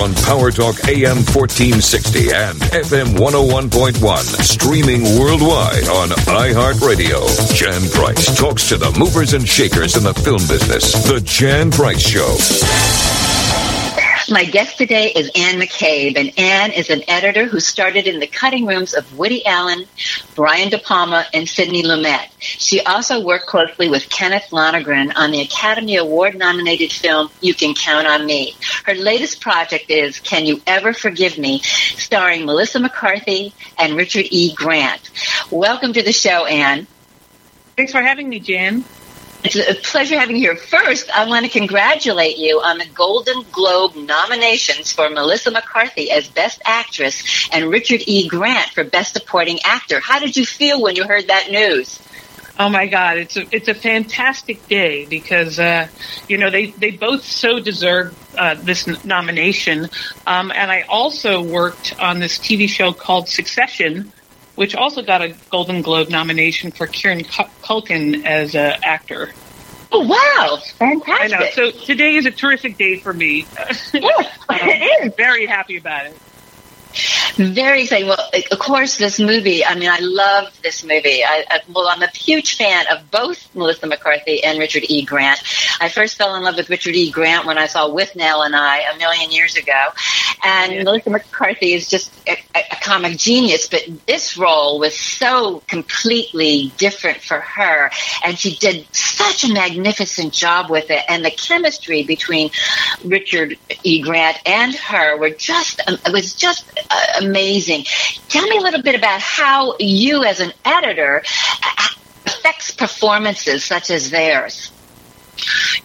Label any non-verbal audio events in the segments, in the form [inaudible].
on Power Talk AM 1460 and FM 101.1. Streaming worldwide on iHeartRadio. Jan Price talks to the movers and shakers in the film business. The Jan Price Show. My guest today is Anne McCabe, and Anne is an editor who started in the cutting rooms of Woody Allen, Brian De Palma, and Sidney Lumet. She also worked closely with Kenneth Lonergan on the Academy Award nominated film You Can Count on Me. Her latest project is Can You Ever Forgive Me, starring Melissa McCarthy and Richard E. Grant. Welcome to the show, Anne. Thanks for having me, Jan. It's a pleasure having you here. First, I want to congratulate you on the Golden Globe nominations for Melissa McCarthy as Best Actress and Richard E. Grant for Best Supporting Actor. How did you feel when you heard that news? Oh my God, it's a it's a fantastic day because uh, you know they they both so deserve uh, this n- nomination, um, and I also worked on this TV show called Succession, which also got a Golden Globe nomination for Kieran Culkin as an actor. Oh wow, fantastic! I know. So today is a terrific day for me. [laughs] Yes, it is. Very happy about it. Very exciting. Well, of course, this movie. I mean, I love this movie. I, I, well, I'm a huge fan of both Melissa McCarthy and Richard E. Grant. I first fell in love with Richard E. Grant when I saw With Withnail and I a million years ago, and Yeah. Melissa McCarthy is just a, a, a comic genius. But this role was so completely different for her, and she did such a magnificent job with it. And the chemistry between Richard E. Grant and her were just um, it was just uh, amazing. Tell me a little bit about how you, as an editor, uh, affects performances such as theirs.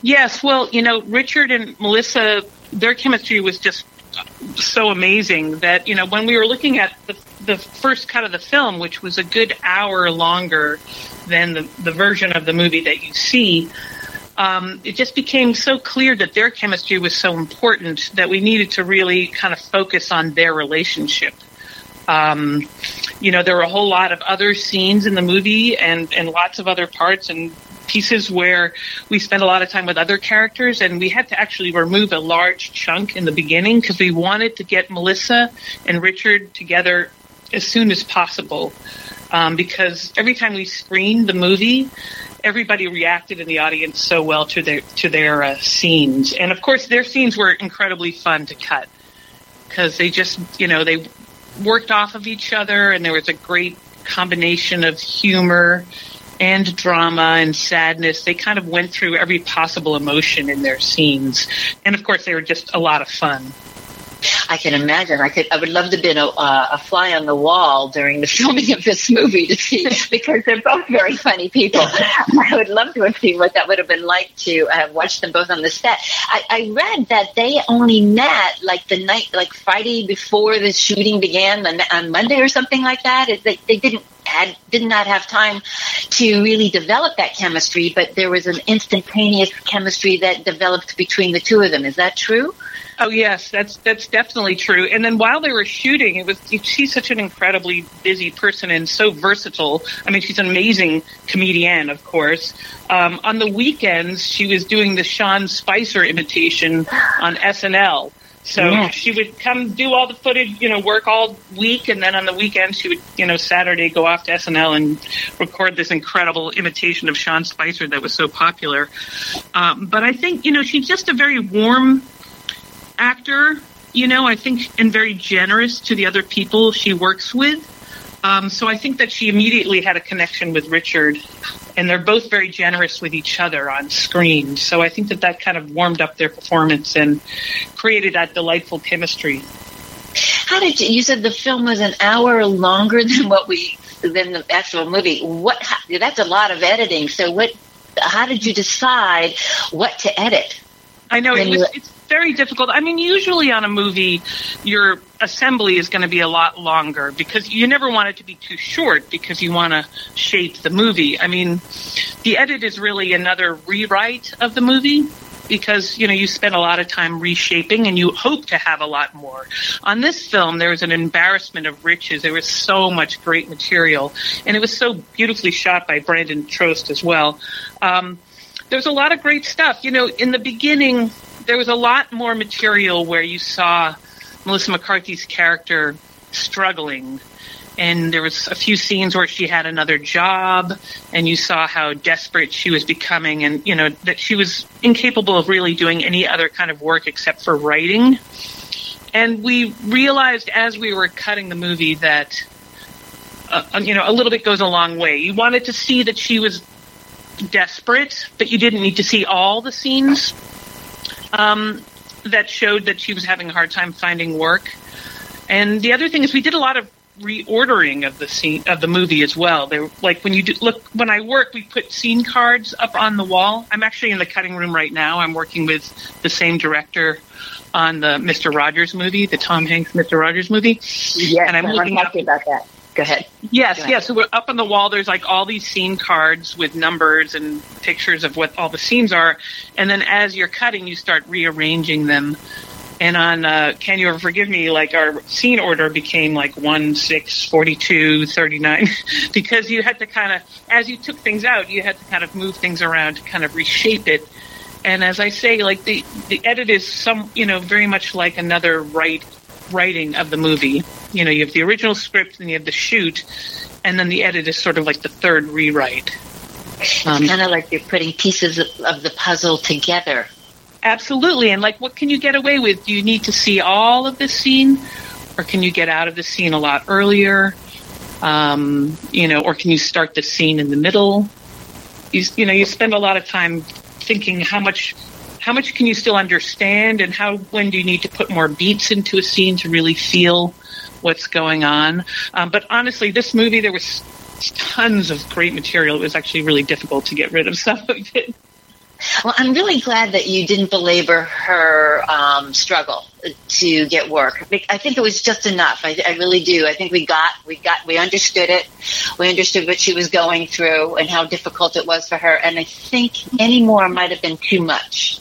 Yes, well, you know, Richard and Melissa, their chemistry was just so amazing that you know when we were looking at the the first cut of the film, which was a good hour longer than the the version of the movie that you see. Um, it just became so clear that their chemistry was so important that we needed to really kind of focus on their relationship. Um, you know, there were a whole lot of other scenes in the movie and, and lots of other parts and pieces where we spent a lot of time with other characters and we had to actually remove a large chunk in the beginning because we wanted to get Melissa and Richard together as soon as possible. Um, because every time we screened the movie, everybody reacted in the audience so well to their to their uh, scenes, and of course their scenes were incredibly fun to cut because they just you know they worked off of each other, and there was a great combination of humor and drama and sadness. They kind of went through every possible emotion in their scenes, and of course they were just a lot of fun. I can imagine. I could. I would love to have been a, uh, a fly on the wall during the [laughs] filming of this movie to see because they're both very funny people. [laughs] I would love to have seen what that would have been like to uh, watch them both on the set. I, I read that they only met like the night, like Friday before the shooting began, on Monday or something like that. They, they didn't had did not have time to really develop that chemistry, but there was an instantaneous chemistry that developed between the two of them. Is that true? Oh yes, that's that's definitely true. And then while they were shooting, it was she's such an incredibly busy person and so versatile. I mean, she's an amazing comedian, of course. Um, on the weekends, she was doing the Sean Spicer imitation on SNL. So Yes. she would come do all the footage, you know, work all week, and then on the weekend she would, you know, Saturday go off to SNL and record this incredible imitation of Sean Spicer that was so popular. Um, but I think, you know, she's just a very warm actor, you know, I think, and very generous to the other people she works with. Um, so I think that she immediately had a connection with Richard, and they're both very generous with each other on screen. So I think that that kind of warmed up their performance and created that delightful chemistry. How did you? You said the film was an hour longer than what we than the actual movie. What? How, that's a lot of editing. So what? How did you decide what to edit? I know it was, it's very difficult. I mean, usually on a movie, your assembly is going to be a lot longer because you never want it to be too short because you want to shape the movie. I mean, the edit is really another rewrite of the movie because you know you spend a lot of time reshaping and you hope to have a lot more. On this film, there was an embarrassment of riches. There was so much great material, and it was so beautifully shot by Brandon Trost as well. Um, there's a lot of great stuff. You know, in the beginning, there was a lot more material where you saw Melissa McCarthy's character struggling. And there was a few scenes where she had another job, and you saw how desperate she was becoming, and you know that she was incapable of really doing any other kind of work except for writing. And we realized as we were cutting the movie that, uh, you know, a little bit goes a long way. You wanted to see that she was desperate, but you didn't need to see all the scenes um, that showed that she was having a hard time finding work. And the other thing is, we did a lot of reordering of the scene of the movie as well. They were, like when you do, look when I work, we put scene cards up on the wall. I'm actually in the cutting room right now. I'm working with the same director on the Mr. Rogers movie, the Tom Hanks Mr. Rogers movie. Yes, and I'm looking up about that. Go ahead. Yes, Go ahead. yes. So we're up on the wall. There's like all these scene cards with numbers and pictures of what all the scenes are, and then as you're cutting, you start rearranging them. And on uh, Can You Ever Forgive Me, like our scene order became like 1, 6, 42, 39, [laughs] because you had to kind of, as you took things out, you had to kind of move things around to kind of reshape it. And as I say, like the, the edit is some, you know, very much like another write, writing of the movie. You know, you have the original script and you have the shoot, and then the edit is sort of like the third rewrite. Um, it's kind of like you're putting pieces of, of the puzzle together Absolutely. And like, what can you get away with? Do you need to see all of the scene, or can you get out of the scene a lot earlier? Um, you know, or can you start the scene in the middle? You, you know, you spend a lot of time thinking how much how much can you still understand, and how when do you need to put more beats into a scene to really feel what's going on? Um, but honestly, this movie there was tons of great material. It was actually really difficult to get rid of [laughs] some of it. Well, I'm really glad that you didn't belabor her um, struggle to get work. I think it was just enough. I, I, really do. I think we got, we got, we understood it. We understood what she was going through and how difficult it was for her. And I think any more might have been too much.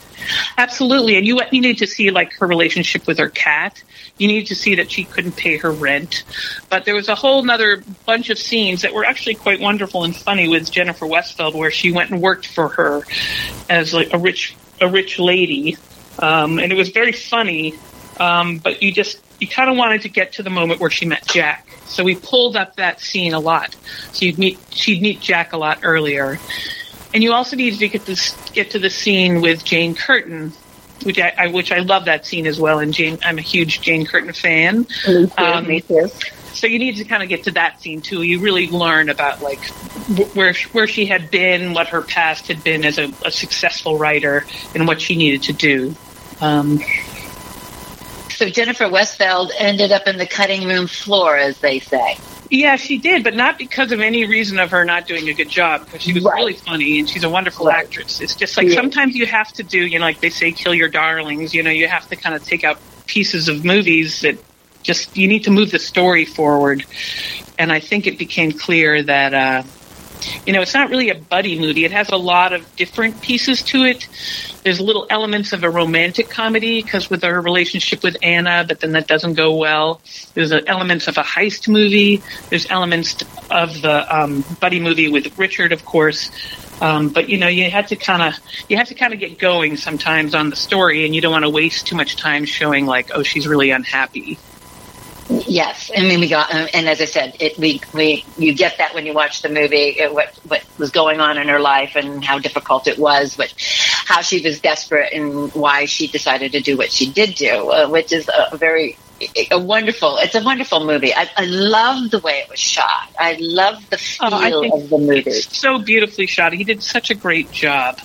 Absolutely. And you, you need to see like her relationship with her cat. You need to see that she couldn't pay her rent. But there was a whole other bunch of scenes that were actually quite wonderful and funny with Jennifer Westfeldt where she went and worked for her as like a rich, a rich lady. Um, and it was very funny. Um, but you just, you kind of wanted to get to the moment where she met Jack. So we pulled up that scene a lot. So you'd meet, she'd meet Jack a lot earlier. And you also need to get this get to the scene with Jane Curtin, which I, I which I love that scene as well. And Jane, I'm a huge Jane Curtin fan. Me too. Um, me too. So you need to kind of get to that scene too. You really learn about like where where she had been, what her past had been as a, a successful writer, and what she needed to do. Um, so Jennifer Westfeldt ended up in the cutting room floor, as they say. Yeah, she did, but not because of any reason of her not doing a good job. Because she was right. really funny and she's a wonderful right. actress. It's just like yeah. sometimes you have to do, you know, like they say, kill your darlings. You know, you have to kind of take out pieces of movies that just you need to move the story forward. And I think it became clear that uh, you know, it's not really a buddy movie. It has a lot of different pieces to it. There's little elements of a romantic comedy because with her relationship with Anna, but then that doesn't go well. There's elements of a heist movie. There's elements of the um, buddy movie with Richard, of course. Um, but you know, you have to kind of you have to kind of get going sometimes on the story, and you don't want to waste too much time showing like, oh, she's really unhappy. Yes, I mean we got, and as I said, it, we we you get that when you watch the movie, it, what what was going on in her life and how difficult it was, but how she was desperate and why she decided to do what she did do, uh, which is a very a wonderful. It's a wonderful movie. I, I love the way it was shot. I love the feel oh, of the movie. So beautifully shot. He did such a great job,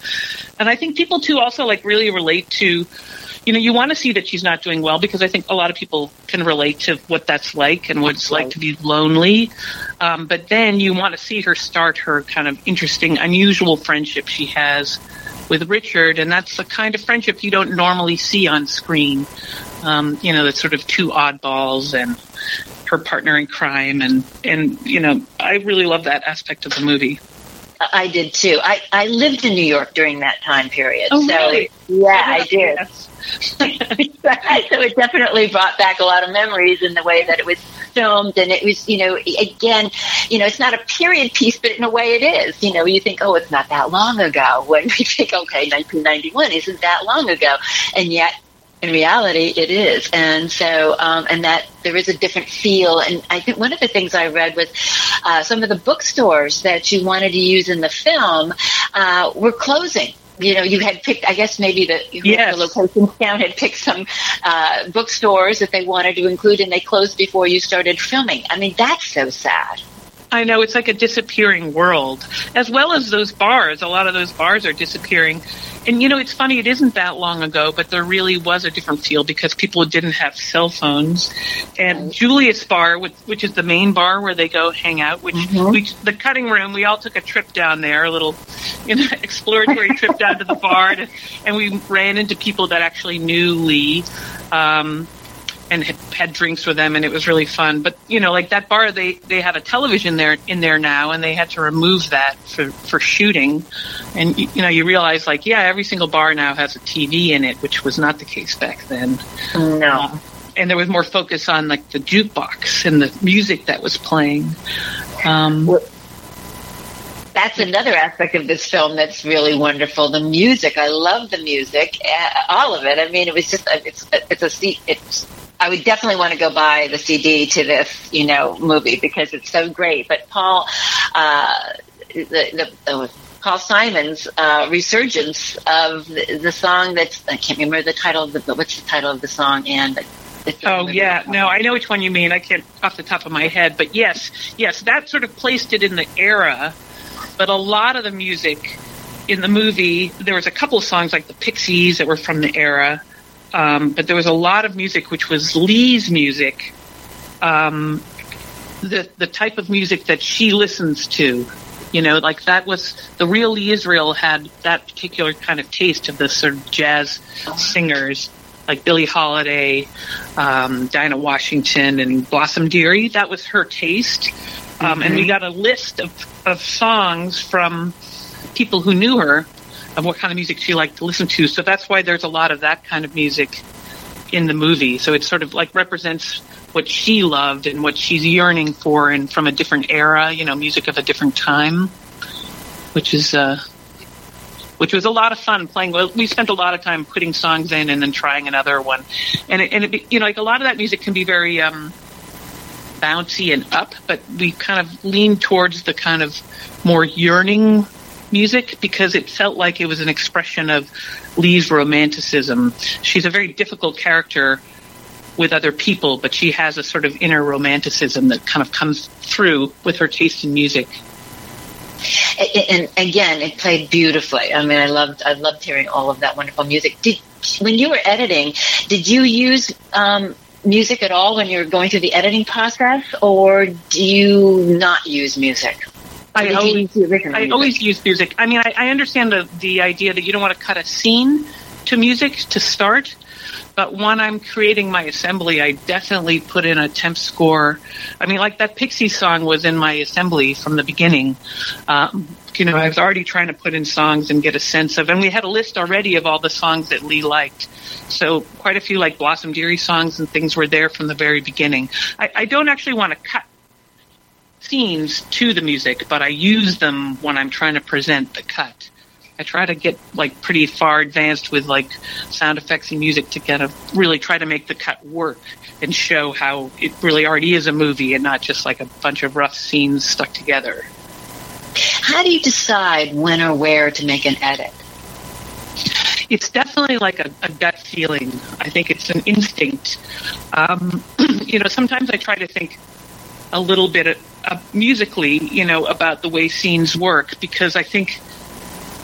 and I think people too also like really relate to you know, you want to see that she's not doing well because I think a lot of people can relate to what that's like and what it's like to be lonely. Um, but then you want to see her start her kind of interesting, unusual friendship she has with Richard, and that's the kind of friendship you don't normally see on screen. Um, you know, that's sort of two oddballs and her partner in crime, and and you know, I really love that aspect of the movie. I did too. I, I lived in New York during that time period. Oh, so, really? Yeah, I did. [laughs] So it definitely brought back a lot of memories in the way that it was filmed and it was you know again you know it's not a period piece but in a way it is you know you think oh it's not that long ago when we think okay 1991 isn't that long ago and yet in reality it is and so um, and that there is a different feel and i think one of the things i read was uh, some of the bookstores that you wanted to use in the film uh, were closing you know, you had picked, I guess maybe the, Yes. the location town had picked some uh, bookstores that they wanted to include and they closed before you started filming. I mean, that's so sad. I know it's like a disappearing world, as well as those bars. A lot of those bars are disappearing. And you know, it's funny, it isn't that long ago, but there really was a different feel because people didn't have cell phones. And Julius Bar, which, which is the main bar where they go hang out, which Mhm. we, the cutting room, we all took a trip down there, a little you know, [laughs] exploratory trip down to the bar, to, and we ran into people that actually knew Lee. Um, and had, had drinks with them, and it was really fun. But you know, like that bar, they they have a television there in there now, and they had to remove that for for shooting. And you know, you realize like, yeah, every single bar now has a TV in it, which was not the case back then. No. And there was more focus on like the jukebox and the music that was playing. Um, That's another aspect of this film that's really wonderful. The music, I love the music, uh, all of it. I mean, it was just it's it's a it's. I would definitely want to go buy the CD to this, you know, movie because it's so great. But Paul, uh, the, the, the Paul Simon's uh, resurgence of the, the song that's I can't remember the title of the but what's the title of the song and. Oh yeah, no, I know which one you mean. I can't off the top of my head, but yes, yes, that sort of placed it in the era. But a lot of the music in the movie, there was a couple of songs like the Pixies that were from the era, um, but there was a lot of music which was Lee's music, um, the the type of music that she listens to. You know, like that was the real Lee Israel had that particular kind of taste of the sort of jazz singers like Billie Holiday, um, Dinah Washington, and Blossom Dearie. That was her taste. Um, And we got a list of, of songs from people who knew her of what kind of music she liked to listen to. So that's why there's a lot of that kind of music in the movie. So it sort of like represents what she loved and what she's yearning for and from a different era, you know, music of a different time, which is, uh, which was a lot of fun playing. We spent a lot of time putting songs in and then trying another one. And it, and it, you know, like a lot of that music can be very, um, bouncy and up, but we kind of leaned towards the kind of more yearning music because it felt like it was an expression of Lee's romanticism. She's a very difficult character with other people, but she has a sort of inner romanticism that kind of comes through with her taste in music. and again, it played beautifully. I mean, I loved I loved hearing all of that wonderful music. Did when you were editing, did you use um, music at all when you were going through the editing process, or do you not use music? I always, use I music? always use music. I mean, I, I understand the, the idea that you don't want to cut a scene to music to start, but when I'm creating my assembly, I definitely put in a temp score. I mean, like that Pixie song was in my assembly from the beginning. Um, you know, I was already trying to put in songs and get a sense of, and we had a list already of all the songs that Lee liked. So quite a few like Blossom Dearie songs and things were there from the very beginning. I, I don't actually want to cut scenes to the music, but I use them when I'm trying to present the cut. I try to get like pretty far advanced with like sound effects and music to kind of really try to make the cut work and show how it really already is a movie and not just like a bunch of rough scenes stuck together. How do you decide when or where to make an edit? it's definitely like a, a gut feeling. I think it's an instinct. Um, [clears throat] you know, sometimes I try to think a little bit uh, musically, you know, about the way scenes work because I think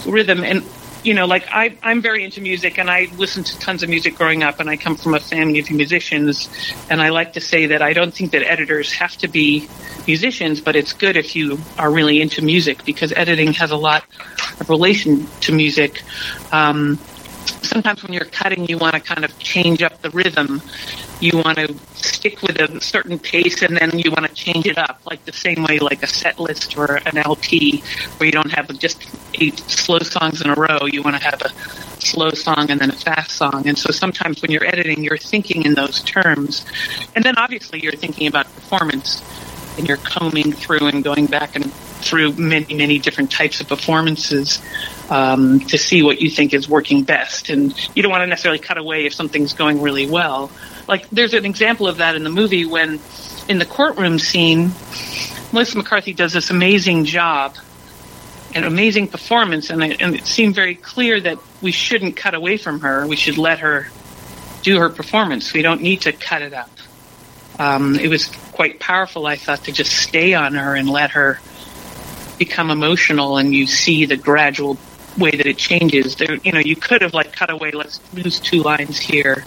rhythm and you know, like I, I'm very into music and I listened to tons of music growing up and I come from a family of musicians and I like to say that I don't think that editors have to be musicians, but it's good if you are really into music because editing has a lot of relation to music. Um, sometimes when you're cutting, you want to kind of change up the rhythm. You want to stick with a certain pace and then you want to change it up, like the same way like a set list or an LP where you don't have just eight slow songs in a row. You want to have a slow song and then a fast song. And so sometimes when you're editing, you're thinking in those terms. And then obviously you're thinking about performance and you're combing through and going back and through many, many different types of performances um, to see what you think is working best. And you don't want to necessarily cut away if something's going really well. Like there's an example of that in the movie when in the courtroom scene, Melissa McCarthy does this amazing job, an amazing performance, and it, and it seemed very clear that we shouldn't cut away from her. We should let her do her performance. We don't need to cut it up. Um, it was quite powerful, I thought, to just stay on her and let her become emotional, and you see the gradual way that it changes. There, you know, you could have like cut away. Let's lose two lines here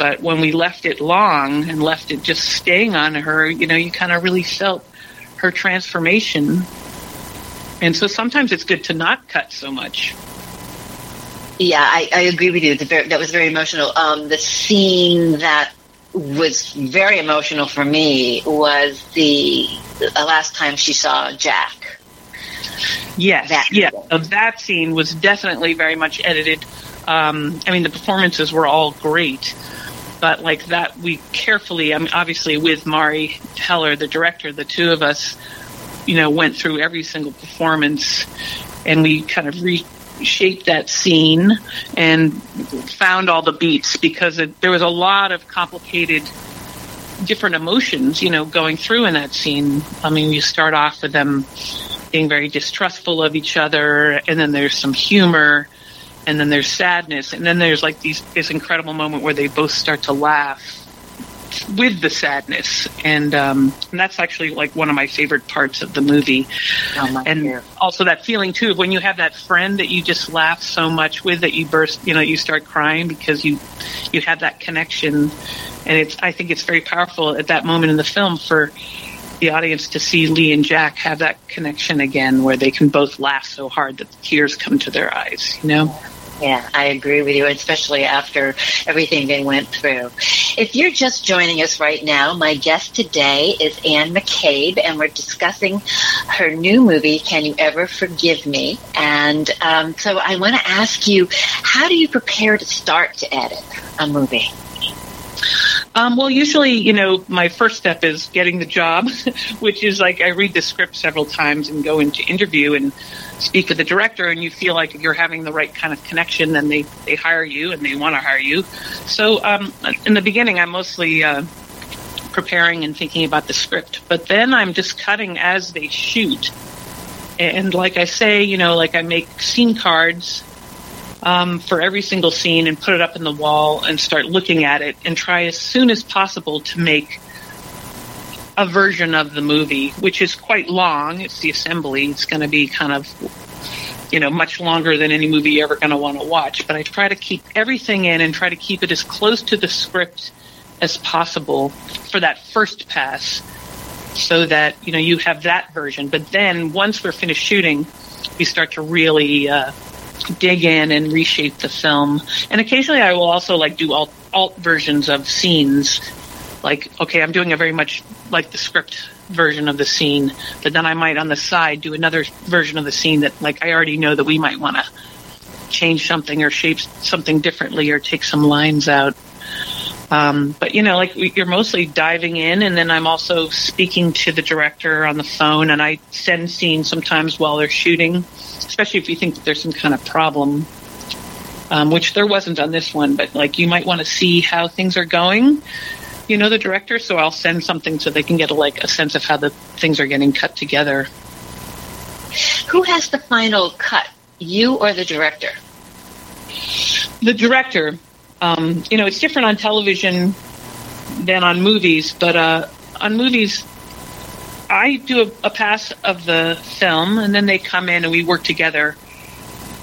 but when we left it long and left it just staying on her, you know, you kind of really felt her transformation. And so sometimes it's good to not cut so much. Yeah, I, I agree with you. Very, that was very emotional. Um, the scene that was very emotional for me was the, the last time she saw Jack. Yes, that yeah, that scene was definitely very much edited. Um, I mean, the performances were all great, but like that we carefully, I mean, obviously with Mari Heller, the director, the two of us, you know, went through every single performance and we kind of reshaped that scene and found all the beats because it, there was a lot of complicated different emotions, you know, going through in that scene. I mean, you start off with them being very distrustful of each other and then there's some humor and then there's sadness, and then there's like these this incredible moment where they both start to laugh with the sadness, and um, and that's actually like one of my favorite parts of the movie. Oh, and dear. also that feeling too of when you have that friend that you just laugh so much with that you burst, you know, you start crying because you you have that connection, and it's I think it's very powerful at that moment in the film for the audience to see Lee and Jack have that connection again where they can both laugh so hard that the tears come to their eyes, you know? Yeah, I agree with you, especially after everything they went through. If you're just joining us right now, my guest today is Anne McCabe, and we're discussing her new movie, Can You Ever Forgive Me? And um, so I want to ask you, how do you prepare to start to edit a movie? Um, well, usually, you know, my first step is getting the job, [laughs] which is like I read the script several times and go into interview and speak with the director, and you feel like you're having the right kind of connection, then they, they hire you and they want to hire you. So, um, in the beginning, I'm mostly uh, preparing and thinking about the script, but then I'm just cutting as they shoot. And like I say, you know, like I make scene cards um, for every single scene and put it up in the wall and start looking at it and try as soon as possible to make a version of the movie, which is quite long. It's the assembly. It's going to be kind of, you know, much longer than any movie you're ever going to want to watch. But I try to keep everything in and try to keep it as close to the script as possible for that first pass so that, you know, you have that version. But then once we're finished shooting, we start to really, uh, dig in and reshape the film. And occasionally I will also like do alt, alt versions of scenes. Like, okay, I'm doing a very much like the script version of the scene, but then I might on the side do another version of the scene that like I already know that we might want to change something or shape something differently or take some lines out. Um, but you know, like you're mostly diving in, and then I'm also speaking to the director on the phone, and I send scenes sometimes while they're shooting especially if you think that there's some kind of problem, um, which there wasn't on this one, but like you might want to see how things are going. You know the director, so I'll send something so they can get a, like a sense of how the things are getting cut together. Who has the final cut, you or the director? The director. Um, you know, it's different on television than on movies, but uh, on movies, I do a, a, pass of the film, and then they come in and we work together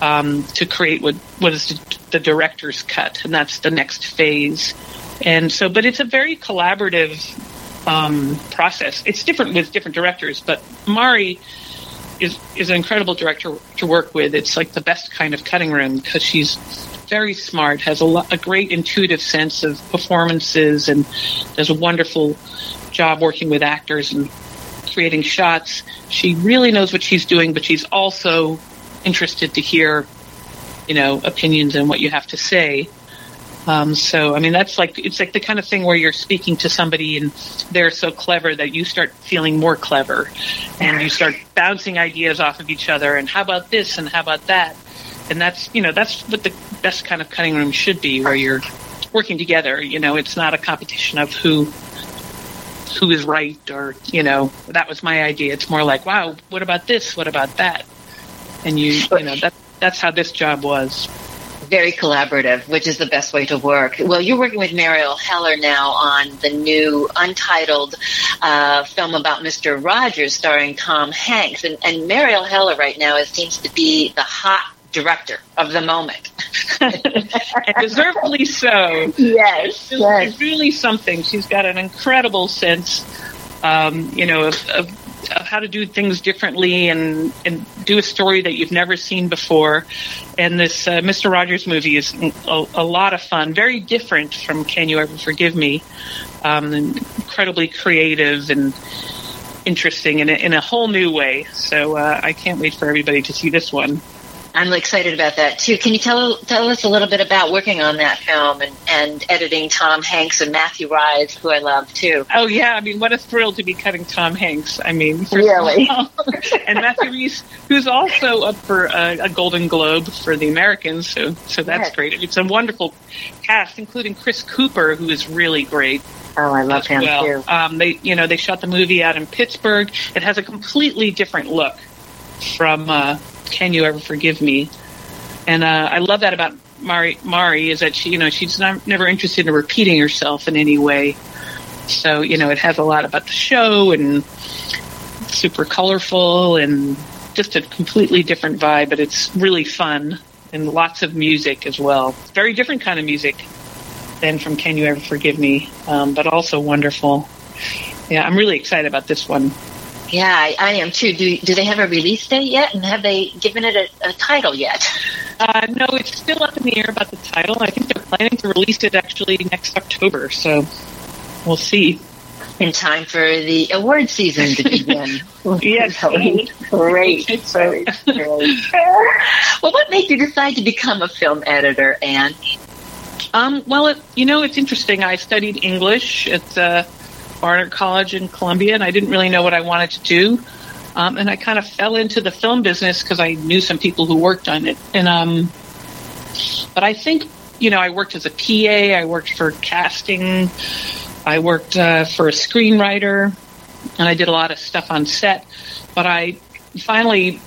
um, to create what what is the, the director's cut, and that's the next phase. And so, but it's a very collaborative um, process. It's different with different directors, but Mari is is an incredible director to work with. It's like the best kind of cutting room because she's very smart, has a, a great intuitive sense of performances, and does a wonderful job working with actors and creating shots. She really knows what she's doing, but she's also interested to hear, you know, opinions and what you have to say. Um, so, I mean, that's like, it's like the kind of thing where you're speaking to somebody and they're so clever that you start feeling more clever and you start bouncing ideas off of each other and how about this and how about that? And that's, you know, that's what the best kind of cutting room should be where you're working together. You know, it's not a competition of who, who is right or, you know, that was my idea. It's more like, wow, what about this? What about that? And you, you know, that, that's how this job was very collaborative, which is the best way to work. Well, you're working with Marielle Heller now on the new untitled uh, film about Mr. Rogers starring Tom Hanks. And, and Marielle Heller right now is, seems to be the hot director of the moment. [laughs] and deservedly so. Yes, it's, yes. really something. She's got an incredible sense, um, you know, of, of of how to do things differently and, and do a story that you've never seen before. And this uh, Mr. Rogers movie is a, a, lot of fun, very different from Can You Ever Forgive Me, um, incredibly creative and interesting in a, in a whole new way. So uh, I can't wait for everybody to see this one. I'm excited about that too. Can you tell tell us a little bit about working on that film and, and editing Tom Hanks and Matthew Rhys, who I love too? Oh yeah, I mean, what a thrill to be cutting Tom Hanks. I mean, really, [laughs] and Matthew Rhys, who's also up for a, a, Golden Globe for the Americans, so so that's yes. great. It's a wonderful cast, including Chris Cooper, who is really great. Oh, I love him well. too. Um, they, you know, they shot the movie out in Pittsburgh. It has a completely different look from uh, can you ever forgive me? And uh, I love that about Mari. Mari is that she, you know, she's not, never interested in repeating herself in any way. So you know, it has a lot about the show and super colorful and just a completely different vibe. But it's really fun and lots of music as well. Very different kind of music than from Can You Ever Forgive Me, um, but also wonderful. Yeah, I'm really excited about this one. Yeah, I, I, am too. Do do they have a release date yet, and have they given it a, a title yet? Uh, no, it's still up in the air about the title. I think they're planning to release it actually next October, so we'll see. In time for the award season to begin. [laughs] yes, great, great, [laughs] great, great. well, what made you decide to become a film editor, Anne? Um, well, it, you know, it's interesting. I studied English at uh, Barnard College in Columbia, and I didn't really know what I wanted to do. Um, and I kind of fell into the film business because I knew some people who worked on it. And um, but I think you know I worked as a PA, I worked for casting, I worked uh, for a screenwriter, and I did a lot of stuff on set. But I finally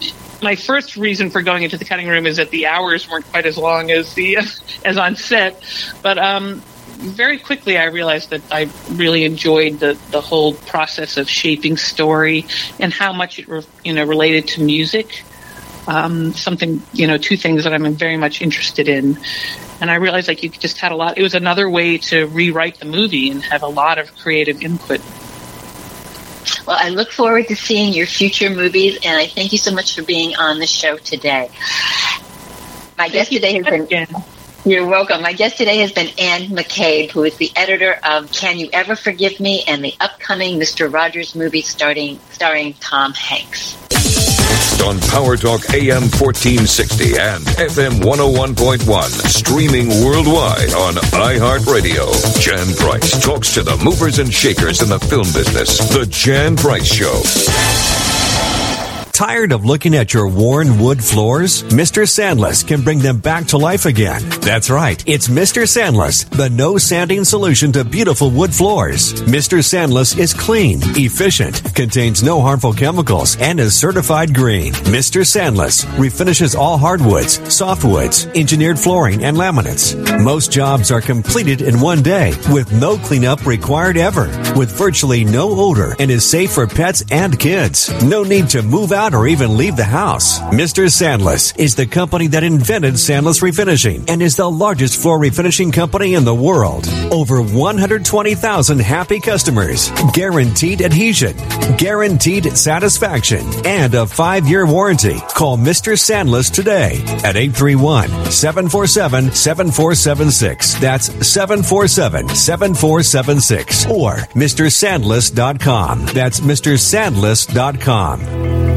my first reason for going into the cutting room is that the hours weren't quite as long as the [laughs] as on set. But um, very quickly I realized that I really enjoyed the, the whole process of shaping story and how much it re, you know related to music. Um, something you know, two things that I'm very much interested in, and I realized like you just had a lot. It was another way to rewrite the movie and have a lot of creative input. Well, I look forward to seeing your future movies, and I thank you so much for being on the show today. My thank guest today has been. Again. You're welcome. My guest today has been Anne McCabe, who is the editor of Can You Ever Forgive Me and the upcoming Mr. Rogers movie starting, starring Tom Hanks. On Power Talk AM 1460 and FM 101.1, streaming worldwide on iHeartRadio. Jan Price talks to the movers and shakers in the film business. The Jan Price Show. Tired of looking at your worn wood floors? Mr. Sandless can bring them back to life again. That's right. It's Mr. Sandless, the no sanding solution to beautiful wood floors. Mr. Sandless is clean, efficient, contains no harmful chemicals, and is certified green. Mr. Sandless refinishes all hardwoods, softwoods, engineered flooring, and laminates. Most jobs are completed in one day with no cleanup required ever, with virtually no odor and is safe for pets and kids. No need to move out or even leave the house. Mr. Sandless is the company that invented Sandless Refinishing and is the largest floor refinishing company in the world. Over 120,000 happy customers, guaranteed adhesion, guaranteed satisfaction, and a five year warranty. Call Mr. Sandless today at 831 747 7476. That's 747 7476 or MrSandless.com. That's MrSandless.com.